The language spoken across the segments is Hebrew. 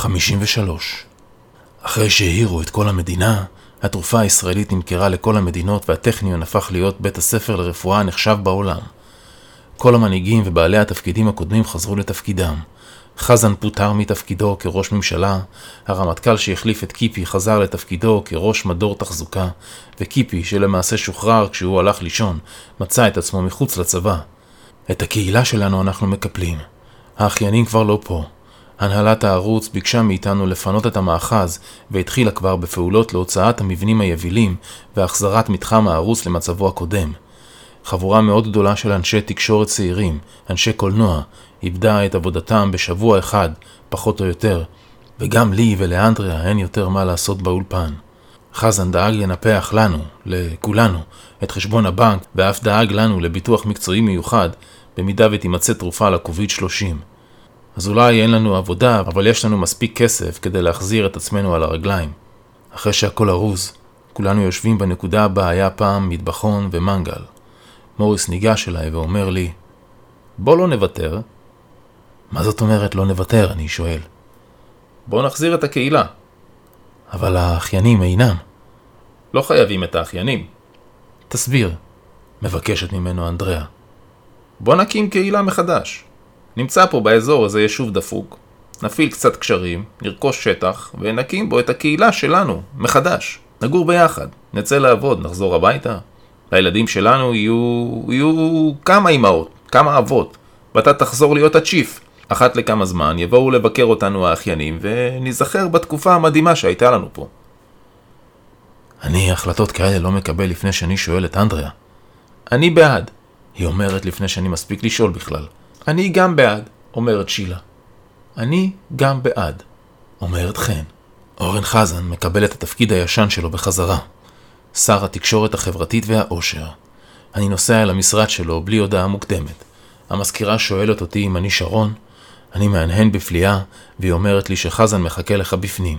53. אחרי שהעירו את כל המדינה, התרופה הישראלית נמכרה לכל המדינות והטכניון הפך להיות בית הספר לרפואה הנחשב בעולם. כל המנהיגים ובעלי התפקידים הקודמים חזרו לתפקידם. חזן פוטר מתפקידו כראש ממשלה, הרמטכ"ל שהחליף את קיפי חזר לתפקידו כראש מדור תחזוקה, וקיפי, שלמעשה שוחרר כשהוא הלך לישון, מצא את עצמו מחוץ לצבא. את הקהילה שלנו אנחנו מקפלים. האחיינים כבר לא פה. הנהלת הערוץ ביקשה מאיתנו לפנות את המאחז והתחילה כבר בפעולות להוצאת המבנים היבילים והחזרת מתחם הערוץ למצבו הקודם. חבורה מאוד גדולה של אנשי תקשורת צעירים, אנשי קולנוע, איבדה את עבודתם בשבוע אחד, פחות או יותר, וגם לי ולאנדריה אין יותר מה לעשות באולפן. חזן דאג לנפח לנו, לכולנו, את חשבון הבנק, ואף דאג לנו לביטוח מקצועי מיוחד, במידה ותימצא תרופה לקוביד 30. אז אולי אין לנו עבודה, אבל יש לנו מספיק כסף כדי להחזיר את עצמנו על הרגליים. אחרי שהכל ארוז, כולנו יושבים בנקודה בה היה פעם מטבחון ומנגל. מוריס ניגש אליי ואומר לי, בוא לא נוותר. מה זאת אומרת לא נוותר? אני שואל. בוא נחזיר את הקהילה. אבל האחיינים אינם. לא חייבים את האחיינים. תסביר, מבקשת ממנו אנדריאה. בוא נקים קהילה מחדש. נמצא פה באזור איזה יישוב דפוק, נפעיל קצת קשרים, נרכוש שטח, ונקים בו את הקהילה שלנו, מחדש. נגור ביחד, נצא לעבוד, נחזור הביתה. הילדים שלנו יהיו... יהיו כמה אמהות, כמה אבות, ואתה תחזור להיות הצ'יף. אחת לכמה זמן יבואו לבקר אותנו האחיינים, וניזכר בתקופה המדהימה שהייתה לנו פה. אני החלטות כאלה לא מקבל לפני שאני שואל את אנדריה. אני בעד. היא אומרת לפני שאני מספיק לשאול בכלל. אני גם בעד, אומרת שילה. אני גם בעד, אומרת חן. אורן חזן מקבל את התפקיד הישן שלו בחזרה. שר התקשורת החברתית והאושר. אני נוסע אל המשרד שלו בלי הודעה מוקדמת. המזכירה שואלת אותי אם אני שרון, אני מהנהן בפליאה, והיא אומרת לי שחזן מחכה לך בפנים.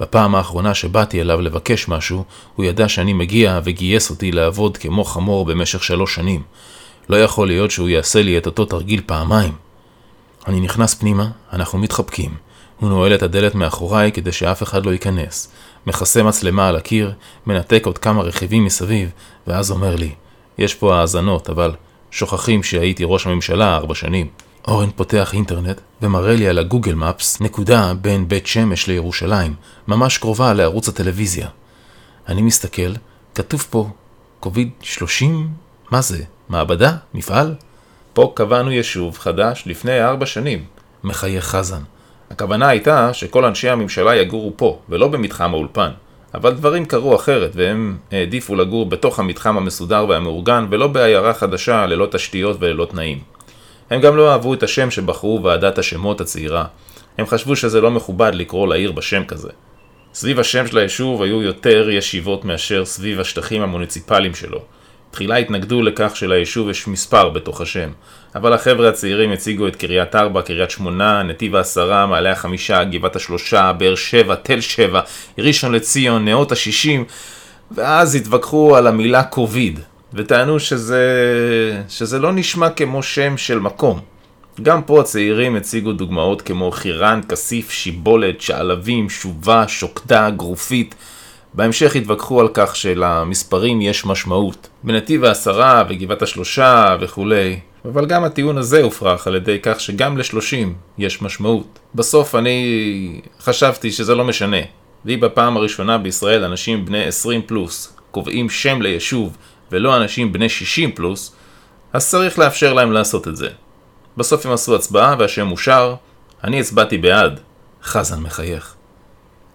בפעם האחרונה שבאתי אליו לבקש משהו, הוא ידע שאני מגיע וגייס אותי לעבוד כמו חמור במשך שלוש שנים. לא יכול להיות שהוא יעשה לי את אותו תרגיל פעמיים. אני נכנס פנימה, אנחנו מתחבקים. הוא נועל את הדלת מאחוריי כדי שאף אחד לא ייכנס. מכסה מצלמה על הקיר, מנתק עוד כמה רכיבים מסביב, ואז אומר לי, יש פה האזנות, אבל שוכחים שהייתי ראש הממשלה ארבע שנים. אורן פותח אינטרנט ומראה לי על הגוגל מפס נקודה בין בית שמש לירושלים, ממש קרובה לערוץ הטלוויזיה. אני מסתכל, כתוב פה, קוביד 30? מה זה? מעבדה? מפעל? פה קבענו יישוב חדש לפני ארבע שנים. מחייך חזן. הכוונה הייתה שכל אנשי הממשלה יגורו פה, ולא במתחם האולפן. אבל דברים קרו אחרת, והם העדיפו לגור בתוך המתחם המסודר והמאורגן, ולא בעיירה חדשה ללא תשתיות וללא תנאים. הם גם לא אהבו את השם שבחרו ועדת השמות הצעירה. הם חשבו שזה לא מכובד לקרוא לעיר בשם כזה. סביב השם של היישוב היו יותר ישיבות מאשר סביב השטחים המוניציפליים שלו. תחילה התנגדו לכך שליישוב יש מספר בתוך השם, אבל החבר'ה הצעירים הציגו את קריית ארבע, קריית שמונה, נתיב העשרה, מעלה החמישה, גבעת השלושה, באר שבע, תל שבע, ראשון לציון, נאות השישים, ואז התווכחו על המילה קוביד, וטענו שזה, שזה לא נשמע כמו שם של מקום. גם פה הצעירים הציגו דוגמאות כמו חירן, כסיף, שיבולת, שעלבים, שובה, שוקדה, גרופית, בהמשך התווכחו על כך שלמספרים יש משמעות. בנתיב העשרה וגבעת השלושה וכולי. אבל גם הטיעון הזה הופרך על ידי כך שגם לשלושים יש משמעות. בסוף אני חשבתי שזה לא משנה. ואם בפעם הראשונה בישראל אנשים בני 20 פלוס קובעים שם ליישוב ולא אנשים בני 60 פלוס, אז צריך לאפשר להם לעשות את זה. בסוף הם עשו הצבעה והשם אושר, אני הצבעתי בעד. חזן מחייך.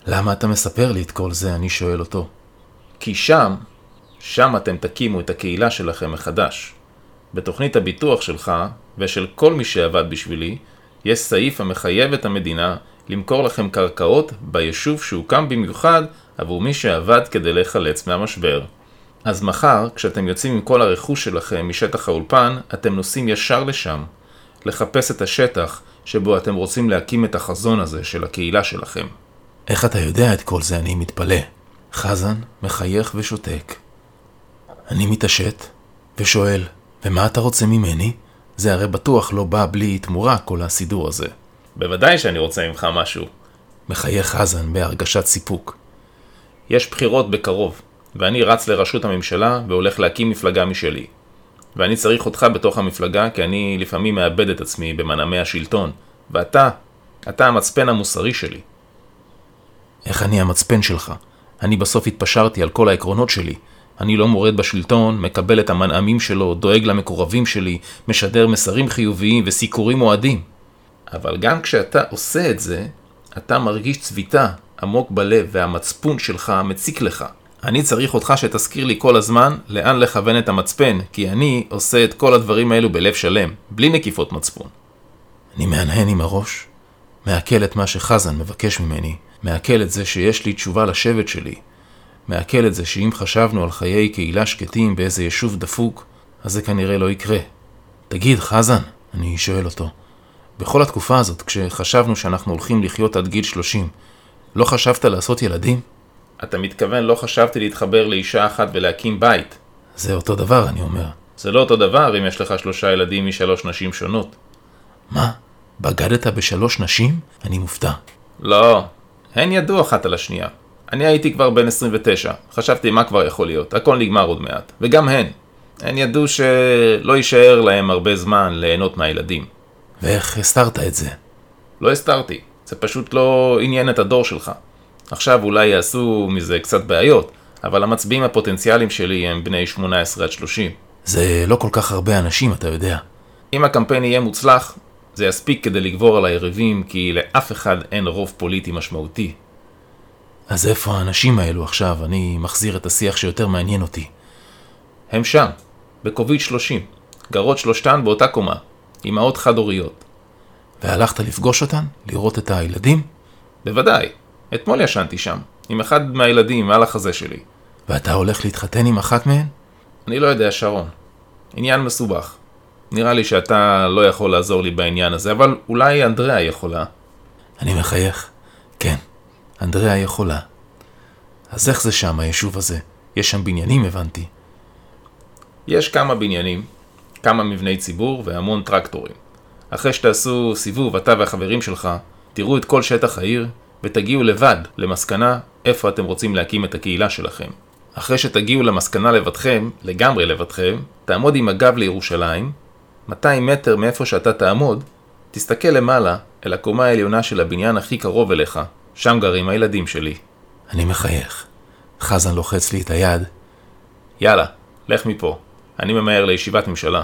למה אתה מספר לי את כל זה? אני שואל אותו. כי שם, שם אתם תקימו את הקהילה שלכם מחדש. בתוכנית הביטוח שלך, ושל כל מי שעבד בשבילי, יש סעיף המחייב את המדינה למכור לכם קרקעות ביישוב שהוקם במיוחד עבור מי שעבד כדי להיחלץ מהמשבר. אז מחר, כשאתם יוצאים עם כל הרכוש שלכם משטח האולפן, אתם נוסעים ישר לשם, לחפש את השטח שבו אתם רוצים להקים את החזון הזה של הקהילה שלכם. איך אתה יודע את כל זה? אני מתפלא. חזן מחייך ושותק. אני מתעשת ושואל, ומה אתה רוצה ממני? זה הרי בטוח לא בא בלי תמורה כל הסידור הזה. בוודאי שאני רוצה ממך משהו. מחייך חזן בהרגשת סיפוק. יש בחירות בקרוב, ואני רץ לראשות הממשלה והולך להקים מפלגה משלי. ואני צריך אותך בתוך המפלגה כי אני לפעמים מאבד את עצמי במנעמי השלטון, ואתה, אתה המצפן המוסרי שלי. איך אני המצפן שלך? אני בסוף התפשרתי על כל העקרונות שלי. אני לא מורד בשלטון, מקבל את המנעמים שלו, דואג למקורבים שלי, משדר מסרים חיוביים וסיקורים אוהדים. אבל גם כשאתה עושה את זה, אתה מרגיש צביטה עמוק בלב והמצפון שלך מציק לך. אני צריך אותך שתזכיר לי כל הזמן לאן לכוון את המצפן, כי אני עושה את כל הדברים האלו בלב שלם, בלי נקיפות מצפון. אני מהנהן עם הראש, מעכל את מה שחזן מבקש ממני, מעכל את זה שיש לי תשובה לשבט שלי, מעכל את זה שאם חשבנו על חיי קהילה שקטים באיזה יישוב דפוק, אז זה כנראה לא יקרה. תגיד, חזן, אני שואל אותו, בכל התקופה הזאת, כשחשבנו שאנחנו הולכים לחיות עד גיל 30, לא חשבת לעשות ילדים? אתה מתכוון לא חשבתי להתחבר לאישה אחת ולהקים בית. זה אותו דבר, אני אומר. זה לא אותו דבר אם יש לך שלושה ילדים משלוש נשים שונות. מה? בגדת בשלוש נשים? אני מופתע. לא, הן ידעו אחת על השנייה. אני הייתי כבר בן 29, חשבתי מה כבר יכול להיות, הכל נגמר עוד מעט. וגם הן. הן ידעו שלא יישאר להם הרבה זמן ליהנות מהילדים. ואיך הסתרת את זה? לא הסתרתי, זה פשוט לא עניין את הדור שלך. עכשיו אולי יעשו מזה קצת בעיות, אבל המצביעים הפוטנציאליים שלי הם בני 18 עד 30. זה לא כל כך הרבה אנשים, אתה יודע. אם הקמפיין יהיה מוצלח, זה יספיק כדי לגבור על היריבים, כי לאף אחד אין רוב פוליטי משמעותי. אז איפה האנשים האלו עכשיו? אני מחזיר את השיח שיותר מעניין אותי. הם שם, בכובית 30, גרות שלושתן באותה קומה, אמהות חד-הוריות. והלכת לפגוש אותן? לראות את הילדים? בוודאי, אתמול ישנתי שם, עם אחד מהילדים מעל החזה שלי. ואתה הולך להתחתן עם אחת מהן? אני לא יודע, שרון. עניין מסובך. נראה לי שאתה לא יכול לעזור לי בעניין הזה, אבל אולי אנדריאה יכולה. אני מחייך. כן, אנדריאה יכולה. אז איך זה שם, היישוב הזה? יש שם בניינים, הבנתי. יש כמה בניינים, כמה מבני ציבור והמון טרקטורים. אחרי שתעשו סיבוב, אתה והחברים שלך, תראו את כל שטח העיר ותגיעו לבד למסקנה איפה אתם רוצים להקים את הקהילה שלכם. אחרי שתגיעו למסקנה לבדכם, לגמרי לבדכם, תעמוד עם הגב לירושלים, 200 מטר מאיפה שאתה תעמוד, תסתכל למעלה אל הקומה העליונה של הבניין הכי קרוב אליך, שם גרים הילדים שלי. אני מחייך. חזן לוחץ לי את היד. יאללה, לך מפה. אני ממהר לישיבת ממשלה.